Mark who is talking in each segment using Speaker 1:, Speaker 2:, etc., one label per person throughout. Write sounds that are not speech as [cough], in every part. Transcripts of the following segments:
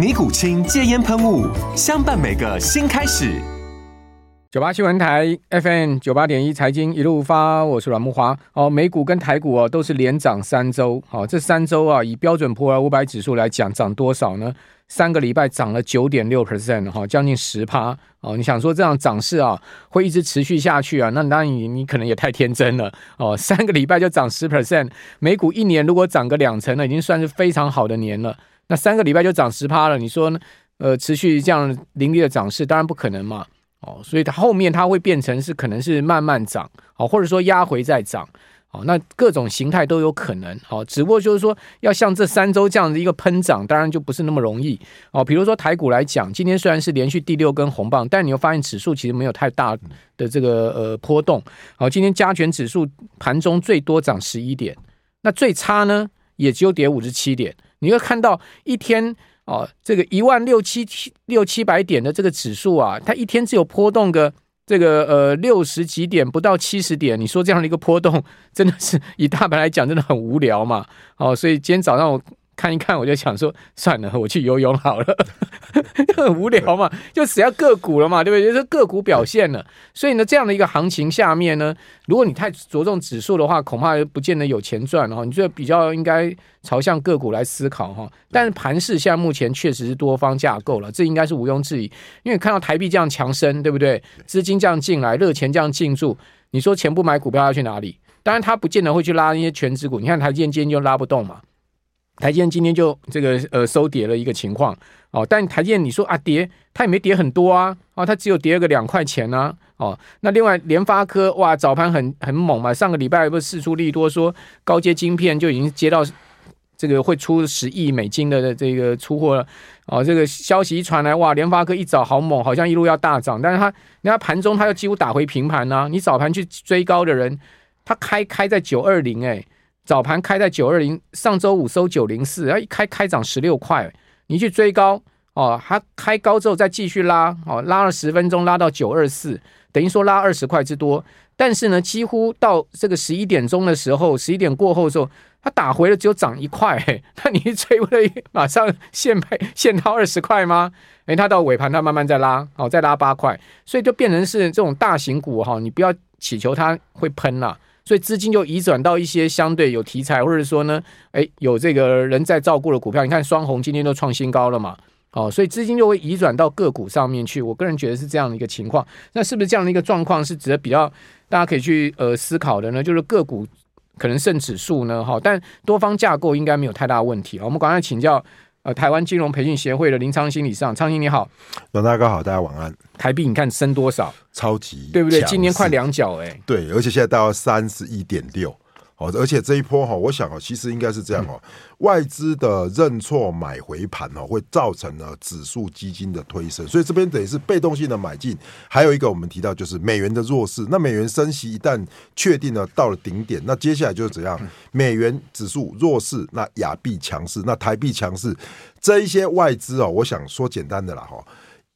Speaker 1: 尼古清戒烟喷雾，相伴每个新开始。
Speaker 2: 九八新闻台 FM 九八点一财经一路发，我是阮慕驊。哦，美股跟台股哦都是连涨三周。好，这三周啊，以标准普尔五百指数来讲，涨多少呢？三个礼拜涨了九点六 percent，哈，将近十趴。哦，你想说这样涨势啊，会一直持续下去啊？那当然你你可能也太天真了。哦，三个礼拜就涨十 percent，美股一年如果涨个两成呢，已经算是非常好的年了。那三个礼拜就涨十趴了，你说呢？呃，持续这样凌厉的涨势，当然不可能嘛。哦，所以它后面它会变成是可能是慢慢涨，哦，或者说压回再涨，哦，那各种形态都有可能。哦，只不过就是说要像这三周这样的一个喷涨，当然就不是那么容易。哦，比如说台股来讲，今天虽然是连续第六根红棒，但你又发现指数其实没有太大的这个呃波动。好，今天加权指数盘中最多涨十一点，那最差呢也只有跌五十七点。你会看到一天哦，这个一万六七七六七百点的这个指数啊，它一天只有波动个这个呃六十几点，不到七十点。你说这样的一个波动，真的是以大盘来讲，真的很无聊嘛？哦，所以今天早上我。看一看，我就想说，算了，我去游泳好了，[laughs] 很无聊嘛，就只要个股了嘛，对不对？就是个股表现了，所以呢，这样的一个行情下面呢，如果你太着重指数的话，恐怕不见得有钱赚哦。你就比较应该朝向个股来思考哈。但是盘势现在目前确实是多方架构了，这应该是毋庸置疑。因为看到台币这样强升，对不对？资金这样进来，热钱这样进驻，你说钱不买股票要去哪里？当然，他不见得会去拉那些权值股。你看台积电今天就拉不动嘛。台积电今天就这个呃收跌了一个情况。哦，但台积电你说啊跌，它也没跌很多啊，哦，它只有跌了个两块钱啊，哦，那另外联发科哇早盘很很猛嘛，上个礼拜不是释出利多说高阶晶片就已经接到这个会出十亿美金的这个出货了，哦，这个消息一传来哇，联发科一早好猛，好像一路要大涨，但是它人家盘中它又几乎打回平盘呐，你早盘去追高的人，它开开在九二零哎。早盘开在九二零，上周五收九零四，然后一开开涨十六块，你去追高哦，它开高之后再继续拉哦，拉了十分钟拉到九二四，等于说拉二十块之多。但是呢，几乎到这个十一点钟的时候，十一点过后的时候，它打回了只有涨一块，那你追回来马上现配现到二十块吗？诶，它到尾盘它慢慢再拉哦，再拉八块，所以就变成是这种大型股哈，你不要祈求它会喷了。所以资金就移转到一些相对有题材，或者说呢，哎，有这个人在照顾的股票。你看双红今天都创新高了嘛，哦，所以资金就会移转到个股上面去。我个人觉得是这样的一个情况。那是不是这样的一个状况是值得比较大家可以去呃思考的呢？就是个股可能胜指数呢，哈，但多方架构应该没有太大问题。我们赶快请教。呃，台湾金融培训协会的林昌兴理事长，昌兴你好，
Speaker 3: 阮大哥好，大家晚安。
Speaker 2: 台币你看升多少？
Speaker 3: 超级，
Speaker 2: 对不对？今年快两角哎，
Speaker 3: 对，而且现在到三十一点六。哦，而且这一波哈，我想哦，其实应该是这样哦，外资的认错买回盘哦，会造成了指数基金的推升，所以这边等于是被动性的买进。还有一个我们提到就是美元的弱势，那美元升息一旦确定了到了顶点，那接下来就是怎样？美元指数弱势，那亚币强势，那台币强势，这一些外资哦，我想说简单的啦哈，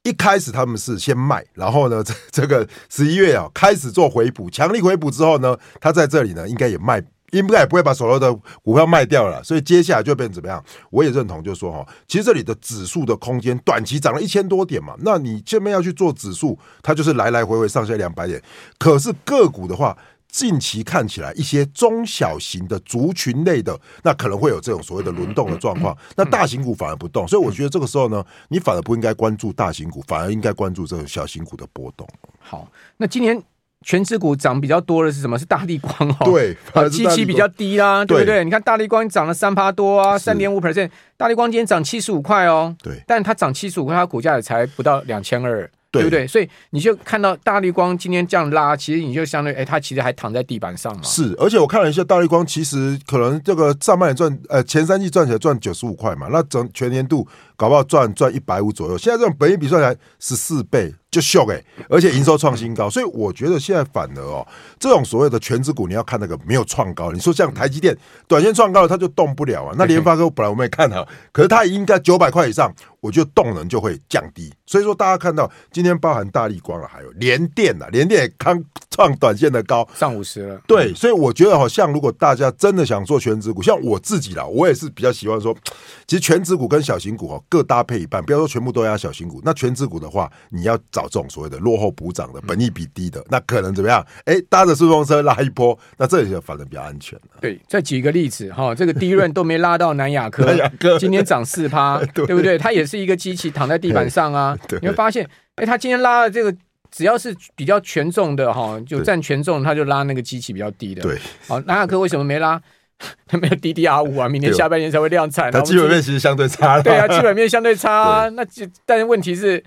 Speaker 3: 一开始他们是先卖，然后呢，这这个十一月啊开始做回补，强力回补之后呢，他在这里呢应该也卖。应该也不会把手头的股票卖掉了，所以接下来就变成怎么样？我也认同，就是说哈，其实这里的指数的空间短期涨了一千多点嘛，那你这边要去做指数，它就是来来回回上下两百点。可是个股的话，近期看起来一些中小型的族群类的，那可能会有这种所谓的轮动的状况。那大型股反而不动，所以我觉得这个时候呢，你反而不应该关注大型股，反而应该关注这种小型股的波动。
Speaker 2: 好，那今年。权值股涨比较多的是什么？是大力光哦。
Speaker 3: 对，
Speaker 2: 基期比较低啦，对不对？你看大力光涨了三趴多啊，三点五 percent。大力光今天涨七十五块哦。对，但它涨七十五块，它股价也才不到两千二。对不对？所以你就看到大力光今天这样拉，其实你就相对，哎，它其实还躺在地板上嘛。
Speaker 3: 是，而且我看了一下大力光，其实可能这个上半年赚，呃，前三季赚起来赚九十五块嘛，那整全年度搞不好赚赚一百五左右。现在这种本益比算起来十四倍，就秀哎，而且营收创新高，所以我觉得现在反而哦，这种所谓的全职股，你要看那个没有创高。你说像台积电，短线创高了，它就动不了啊。那联发科本来我们也看好，[laughs] 可是它应该九百块以上。我觉得动能就会降低，所以说大家看到今天包含大立光了，还有联电了，联电也刚创短线的高，
Speaker 2: 上五十了。
Speaker 3: 对，所以我觉得好像如果大家真的想做全职股，像我自己啦，我也是比较喜欢说，其实全职股跟小型股哦各搭配一半，不要说全部都压小型股。那权值股的话，你要找这种所谓的落后补涨的、本益比低的，那可能怎么样？哎，搭着顺风车拉一波，那这里就反正比较安全。
Speaker 2: 对，再举一个例子哈，这个第一轮都没拉到南亚科，[laughs] 南亚科今天涨四趴，[laughs] 对不对？它也是。一个机器躺在地板上啊，[laughs] 你会发现，哎，它今天拉的这个，只要是比较权重的哈，就占权重，他就拉那个机器比较低的。对，好，南亚科为什么没拉？[laughs] 他没有 DDR 五啊，明年下半年才会量产。它
Speaker 3: 基本面其实相对差。
Speaker 2: 对啊，基本面相对差啊。[laughs] 那就但是问题是，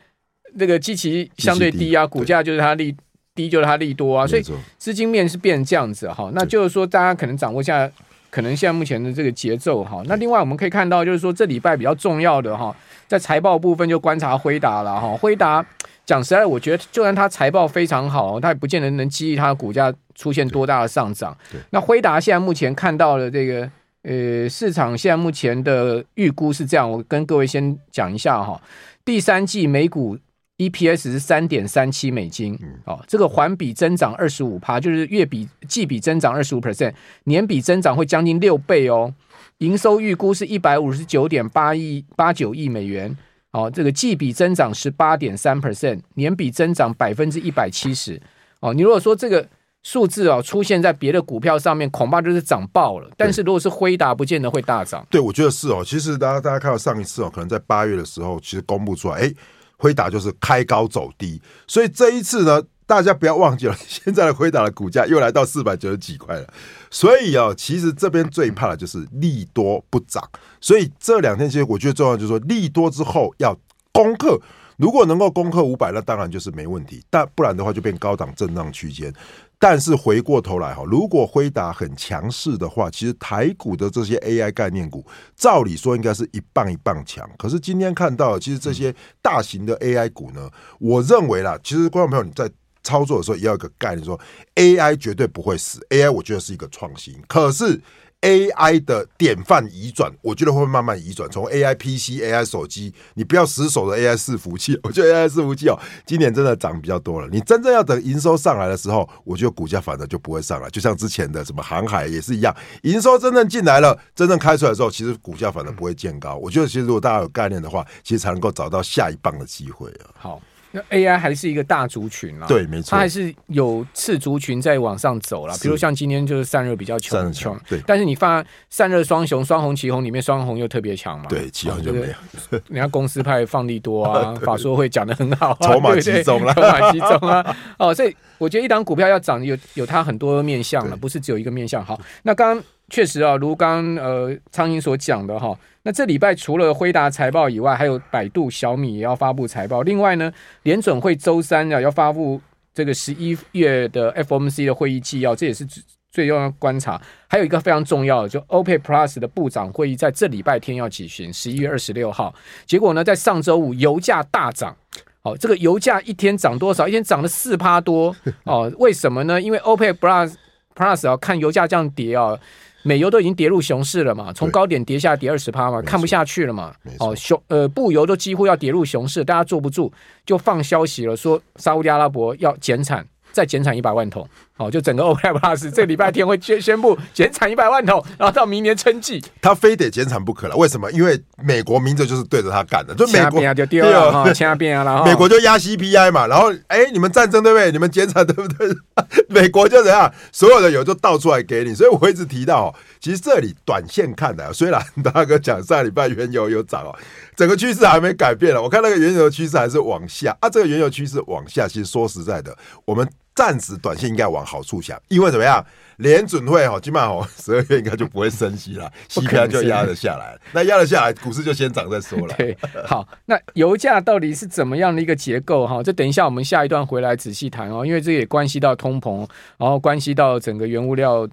Speaker 2: 那个基期相对低啊，股价就是它利低，就是它利多啊，所以资金面是变成这样子哈。那就是说，大家可能掌握一下，可能现在目前的这个节奏哈。那另外我们可以看到，就是说这礼拜比较重要的哈。在财报部分就观察辉达了哈，辉达讲实在，我觉得就算它财报非常好，它也不见得能激励它的股价出现多大的上涨。那辉达现在目前看到的这个呃市场现在目前的预估是这样，我跟各位先讲一下哈，第三季每股 EPS 是三点三七美金，哦，这个环比增长二十五趴，就是月比季比增长二十五 percent，年比增长会将近六倍哦。营收预估是一百五十九点八亿八九亿美元，哦，这个季比增长十八点三 percent，年比增长百分之一百七十。哦，你如果说这个数字哦出现在别的股票上面，恐怕就是涨爆了。但是如果是辉达，不见得会大涨。
Speaker 3: 对，我觉得是哦。其实大家大家看到上一次哦，可能在八月的时候，其实公布出来，哎，辉达就是开高走低，所以这一次呢。大家不要忘记了，现在的辉达的股价又来到四百九十几块了，所以啊，其实这边最怕的就是利多不涨，所以这两天其实我觉得重要就是说利多之后要攻克，如果能够攻克五百，那当然就是没问题，但不然的话就变高档震荡区间。但是回过头来哈，如果辉达很强势的话，其实台股的这些 AI 概念股，照理说应该是一棒一棒强。可是今天看到，其实这些大型的 AI 股呢，我认为啦，其实观众朋友你在。操作的时候也要有一个概念，说 AI 绝对不会死，AI 我觉得是一个创新。可是 AI 的典范移转，我觉得会慢慢移转，从 AI PC、AI 手机，你不要死守的 AI 伺服器。[laughs] 我觉得 AI 伺服器哦，今年真的涨比较多了。你真正要等营收上来的时候，我觉得股价反而就不会上来。就像之前的什么航海也是一样，营收真正进来了，真正开出来的时候，其实股价反而不会见高。我觉得其实如果大家有概念的话，其实才能够找到下一棒的机会啊。
Speaker 2: 好。那 AI 还是一个大族群啊，
Speaker 3: 对，没错，
Speaker 2: 它还是有次族群在往上走了。比如像今天就是散热比较强，强，对。但是你放散热双雄，双红旗红里面双红又特别强嘛，
Speaker 3: 对，旗红就没有。[laughs]
Speaker 2: 人家公司派放利多啊，[laughs] 法说会讲的很好，
Speaker 3: 筹码集中了，[laughs]
Speaker 2: 筹码集中啊。哦，所以我觉得一档股票要涨，有有它很多面向了，不是只有一个面向。好，那刚刚确实啊，如刚呃苍蝇所讲的哈。那这礼拜除了辉达财报以外，还有百度、小米也要发布财报。另外呢，联准会周三啊要发布这个十一月的 FOMC 的会议纪要，这也是最重要观察。还有一个非常重要的，就 OPEC Plus 的部长会议在这礼拜天要举行，十一月二十六号。结果呢，在上周五油价大涨，哦，这个油价一天涨多少？一天涨了四趴多哦。为什么呢？因为 OPEC Plus Plus 啊，看油价这样跌啊。美油都已经跌入熊市了嘛，从高点跌下跌二十趴嘛，看不下去了嘛。哦，熊呃布油都几乎要跌入熊市，大家坐不住，就放消息了，说沙乌地阿拉伯要减产再减产一百万桶，哦，就整个 OPEC Plus [laughs] 这个礼拜天会宣宣布减产一百万桶，然后到明年春季，
Speaker 3: 他非得减产不可了。为什么？因为美国明着就是对着他干的，就美国
Speaker 2: 就丢了哈，签边啊，然后
Speaker 3: 美国就压 CPI 嘛，然后哎，你们战争对不对？你们减产对不对？[laughs] 美国就怎样，所有的油就倒出来给你。所以我一直提到，其实这里短线看的，虽然大哥讲上礼拜原油有涨哦，整个趋势还没改变了。我看那个原油趋势还是往下啊，这个原油趋势往下，其实说实在的，我们。暂时短线应该往好处想，因为怎么样？联准会哈，基本上十二月应该就不会升息了，CPI 就压得下来。[laughs] 那压得下来，股市就先涨再说了。
Speaker 2: 对，好，那油价到底是怎么样的一个结构哈？这等一下我们下一段回来仔细谈哦，因为这也关系到通膨，然后关系到整个原物料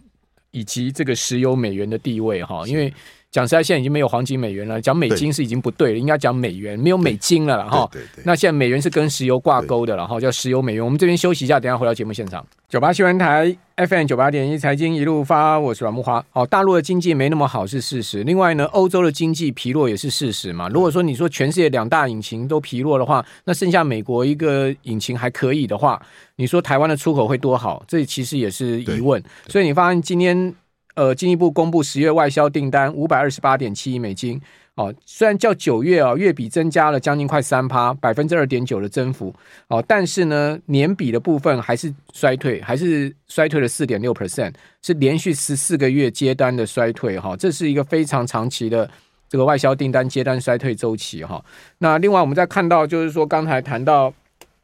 Speaker 2: 以及这个石油美元的地位哈，因为。讲实在，现在已经没有黄金美元了。讲美金是已经不对了，应该讲美元，没有美金了哈。那现在美元是跟石油挂钩的了哈，叫石油美元。我们这边休息一下，等下回到节目现场。九八新闻台 FM 九八点一财经一路发，我是阮木花。哦，大陆的经济没那么好是事实。另外呢，欧洲的经济疲弱也是事实嘛。如果说你说全世界两大引擎都疲弱的话，那剩下美国一个引擎还可以的话，你说台湾的出口会多好？这其实也是疑问。所以你发现今天。呃，进一步公布十月外销订单五百二十八点七亿美金，哦，虽然较九月啊月比增加了将近快三趴，百分之二点九的增幅，哦，但是呢年比的部分还是衰退，还是衰退了四点六 percent，是连续十四个月接单的衰退，哈，这是一个非常长期的这个外销订单接单衰退周期，哈。那另外我们再看到，就是说刚才谈到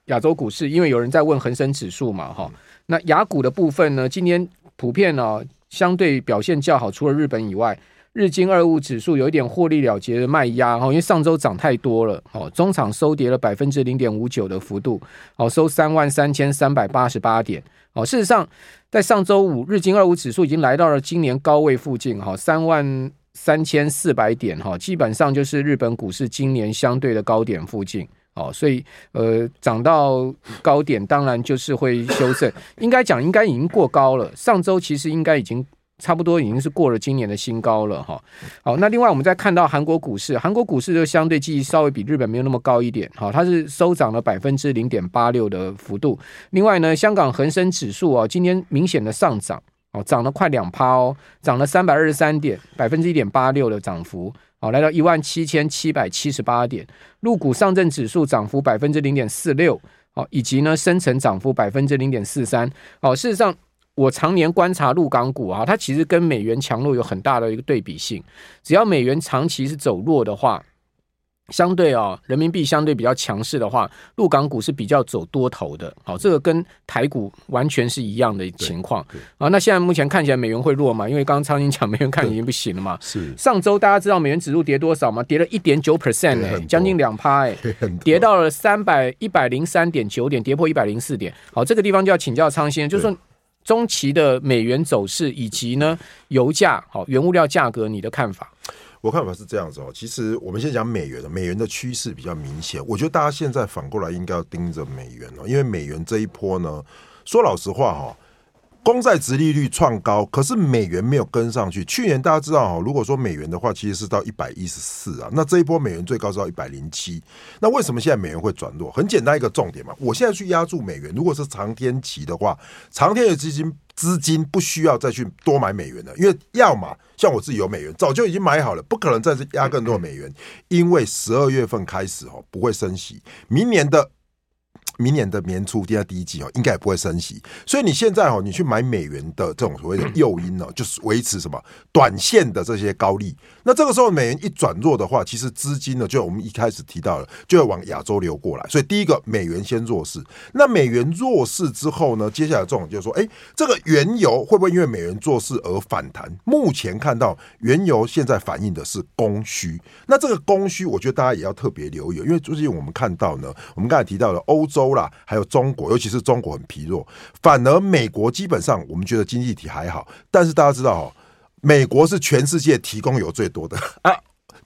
Speaker 2: 亚洲股市，因为有人在问恒生指数嘛，哈，那雅股的部分呢，今天普遍呢。相对表现较好，除了日本以外，日经二五指数有一点获利了结的卖压，因为上周涨太多了，哦，中场收跌了百分之零点五九的幅度，哦，收三万三千三百八十八点，哦，事实上，在上周五，日经二五指数已经来到了今年高位附近，哈，三万三千四百点，哈，基本上就是日本股市今年相对的高点附近。哦，所以呃，涨到高点，当然就是会修正。应该讲，应该已经过高了。上周其实应该已经差不多已经是过了今年的新高了哈。好，那另外我们再看到韩国股市，韩国股市就相对记忆稍微比日本没有那么高一点。好，它是收涨了百分之零点八六的幅度。另外呢，香港恒生指数啊，今天明显的上涨，哦，涨了快两趴哦，涨了三百二十三点，百分之一点八六的涨幅。好，来到一万七千七百七十八点，陆股上证指数涨幅百分之零点四六，好，以及呢深成涨幅百分之零点四三。好，事实上我常年观察陆港股啊，它其实跟美元强弱有很大的一个对比性，只要美元长期是走弱的话。相对哦，人民币相对比较强势的话，陆港股是比较走多头的。好，这个跟台股完全是一样的情况啊。那现在目前看起来美元会弱嘛？因为刚刚昌兴讲美元看已经不行了嘛。是上周大家知道美元指数跌多少吗？跌了一点九 percent 哎，将近两趴哎，[laughs] 跌到了三百一百零三点九点，跌破一百零四点。好，这个地方就要请教昌兴，就是说中期的美元走势以及呢油价好原物料价格，你的看法？
Speaker 3: 我看法是这样子哦，其实我们先讲美元，美元的趋势比较明显。我觉得大家现在反过来应该要盯着美元哦，因为美元这一波呢，说老实话哈。公债殖利率创高，可是美元没有跟上去。去年大家知道哈，如果说美元的话，其实是到一百一十四啊。那这一波美元最高是到一百零七。那为什么现在美元会转弱？很简单一个重点嘛。我现在去压住美元，如果是长天期的话，长天的资金资金不需要再去多买美元了，因为要么像我自己有美元，早就已经买好了，不可能再去压更多美元。因为十二月份开始哦，不会升息，明年的。明年的年初，第二第一季哦，应该也不会升息，所以你现在哦，你去买美元的这种所谓的诱因呢，就是维持什么短线的这些高利。那这个时候美元一转弱的话，其实资金呢，就我们一开始提到了，就要往亚洲流过来。所以第一个，美元先弱势。那美元弱势之后呢，接下来这种就是说，哎，这个原油会不会因为美元弱势而反弹？目前看到原油现在反映的是供需。那这个供需，我觉得大家也要特别留意，因为最近我们看到呢，我们刚才提到了欧洲。啦，还有中国，尤其是中国很疲弱，反而美国基本上我们觉得经济体还好，但是大家知道哦，美国是全世界提供油最多的。啊，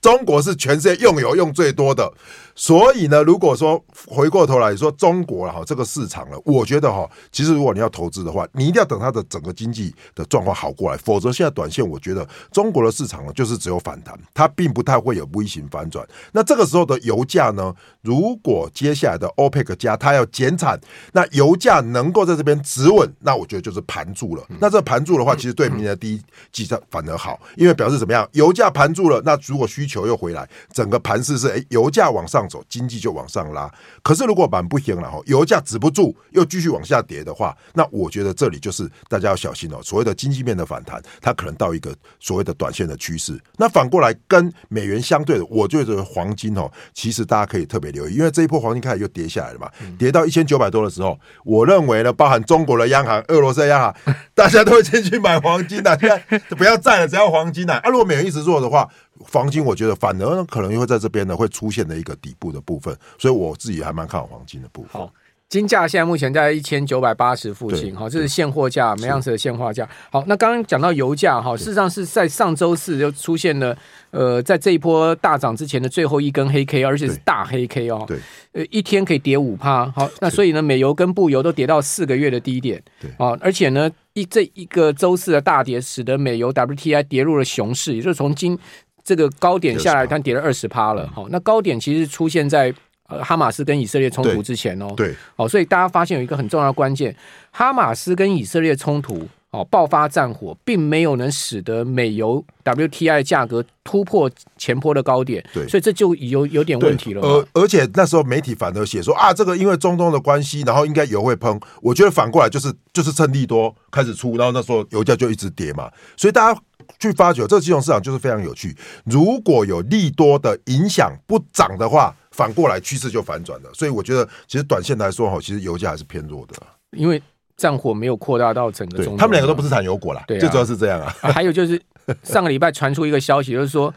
Speaker 3: 中国是全世界用油用最多的。所以呢，如果说回过头来说中国了哈，这个市场了，我觉得哈，其实如果你要投资的话，你一定要等它的整个经济的状况好过来，否则现在短线，我觉得中国的市场呢，就是只有反弹，它并不太会有 V 型反转。那这个时候的油价呢，如果接下来的 OPEC 加它要减产，那油价能够在这边止稳，那我觉得就是盘住了。那这盘住的话，其实对明年的第一季反而好，因为表示怎么样？油价盘住了，那如果需求又回来，整个盘势是哎，油价往上。走经济就往上拉，可是如果板不行了哈，油价止不住，又继续往下跌的话，那我觉得这里就是大家要小心哦。所谓的经济面的反弹，它可能到一个所谓的短线的趋势。那反过来跟美元相对的，我觉得黄金哦，其实大家可以特别留意，因为这一波黄金开始又跌下来了嘛，跌到一千九百多的时候，我认为呢，包含中国的央行、俄罗斯的央行，[laughs] 大家都会进去买黄金的，现在不要债了，只要黄金啊啊。如果美元一直弱的话，黄金我觉得反而可能又会在这边呢会出现的一个底部的部分，所以我自己还蛮看好黄金的部分。
Speaker 2: 好，金价现在目前在一千九百八十附近，好，这是现货价，每盎司的现货价。好，那刚刚讲到油价哈，事实上是在上周四就出现了，呃，在这一波大涨之前的最后一根黑 K，而且是大黑 K 哦，对，呃，一天可以跌五趴。好，那所以呢，美油跟布油都跌到四个月的低点，对。啊，而且呢，一这一个周四的大跌，使得美油 WTI 跌入了熊市，也就是从今这个高点下来，它跌了二十趴了。好，那高点其实出现在呃哈马斯跟以色列冲突之前哦。对，好，所以大家发现有一个很重要的关键，哈马斯跟以色列冲突哦爆发战火，并没有能使得美油 WTI 价格突破前坡的高点。对，所以这就有有点问题了。
Speaker 3: 而而且那时候媒体反而写说啊，这个因为中东的关系，然后应该油会喷。我觉得反过来就是就是趁利多开始出，然后那时候油价就一直跌嘛。所以大家。去发掘这个金融市场就是非常有趣。如果有利多的影响不涨的话，反过来趋势就反转了。所以我觉得，其实短线来说哈，其实油价还是偏弱的。
Speaker 2: 因为战火没有扩大到整个中东，
Speaker 3: 他们两个都不是产油国啦，对、啊，最主要是这样啊。
Speaker 2: 还有就是上个礼拜传出一个消息，[laughs] 就是说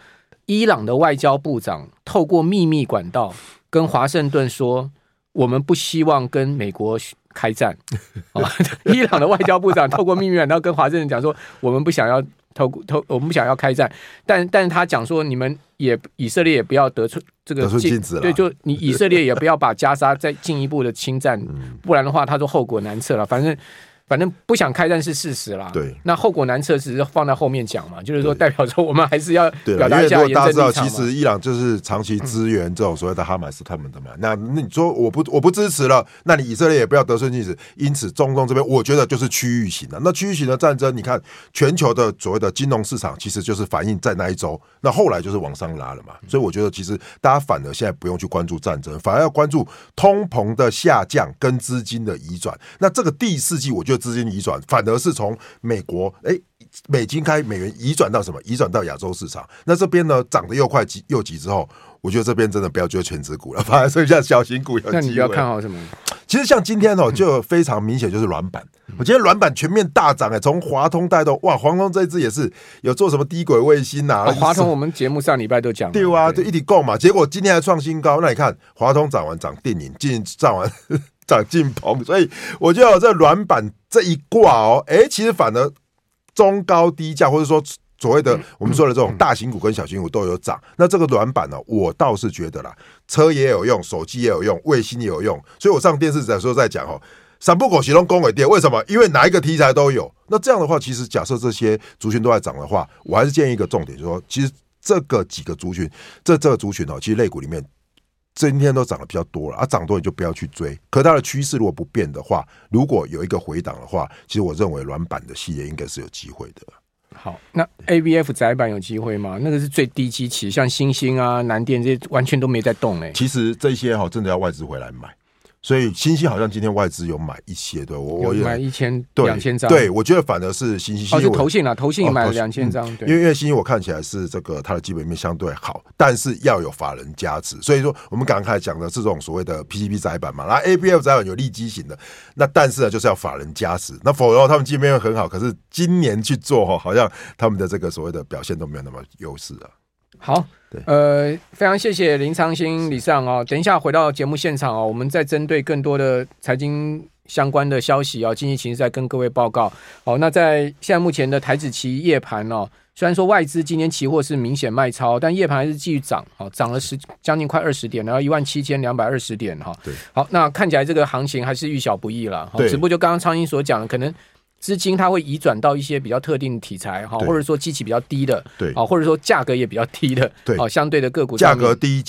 Speaker 2: 伊朗的外交部长透过秘密管道跟华盛顿说，我们不希望跟美国开战。[laughs] 伊朗的外交部长透过秘密管道跟华盛顿讲说，我们不想要。投投，我们不想要开战，但但是他讲说，你们也以色列也不要得出这个禁止，对，就 [laughs] 你以色列也不要把加沙再进一步的侵占，不然的话，他说后果难测了，反正。反正不想开战是事实啦。对，那后果难测，只是放在后面讲嘛。就是说，代表说我们还是要表达一下大家知道，其实伊朗就是长期支援这种所谓的哈马斯他们的嘛。那那你说我不我不支持了，那你以色列也不要得寸进尺。因此，中东这边我觉得就是区域型的。那区域型的战争，你看全球的所谓的金融市场，其实就是反映在那一周。那后来就是往上拉了嘛。所以我觉得，其实大家反而现在不用去关注战争，反而要关注通膨的下降跟资金的移转。那这个第四季，我觉得资金移转反。而是从美国哎、欸，美金开美元移转到什么？移转到亚洲市场。那这边呢，涨得又快急又急之后，我觉得这边真的不要追全值股了，反而剩下小型股有机会。那你要看好什么？其实像今天哦，就非常明显就是软板。我今天软板全面大涨哎，从华通带动哇，华通这一支也是有做什么低轨卫星呐？华通我们节目上礼拜都讲对啊，就一体购嘛。结果今天还创新高。那你看华通涨完涨电影，进涨完。涨进棚，[laughs] 所以我觉得这软板这一挂哦，哎，其实反而中高低价或者说所谓的我们说的这种大型股跟小型股都有涨。那这个软板呢，我倒是觉得啦，车也有用，手机也有用，卫星也有用。所以我上电视的时候在讲哦，三不狗、启动公尾店，为什么？因为哪一个题材都有。那这样的话，其实假设这些族群都在涨的话，我还是建议一个重点，就是说，其实这个几个族群，这这个族群哦，其实类股里面。今天都涨得比较多了，啊，涨多你就不要去追。可它的趋势如果不变的话，如果有一个回档的话，其实我认为软板的系列应该是有机会的。好，那 ABF 窄板有机会吗？那个是最低基期，像星星啊、南电这些完全都没在动哎。其实这些哈，真的要外资回来买。所以新兴好像今天外资有买一些，对我我买一千两千张，对我觉得反而是新兴，哦是投信啊，投信买了两千张，对，因为因为新兴我看起来是这个它的基本面相对好，但是要有法人加持，所以说我们刚刚开始讲的是这种所谓的 PCB 载板嘛，那 ABF 载板有利基型的，那但是呢就是要法人加持，那否则他们基本面很好，可是今年去做哈，好像他们的这个所谓的表现都没有那么优势啊。好。对，呃，非常谢谢林长兴理事长哦。等一下回到节目现场哦，我们再针对更多的财经相关的消息啊，经济情势再跟各位报告。好，那在现在目前的台指期夜盘哦，虽然说外资今天期货是明显卖超，但夜盘还是继续涨，哦，涨了十将近快二十点，然后一万七千两百二十点哈。
Speaker 3: 对，
Speaker 2: 好，那看起来这个行情还是遇小不易了。对，只不过就刚刚昌兴所讲的，可能资金它会移转到一些比较特定的题材哈，或者说机器比较低的，
Speaker 3: 对，
Speaker 2: 啊，或者说价格也比较低的，
Speaker 3: 对。
Speaker 2: 啊，相对的个股
Speaker 3: 价格低。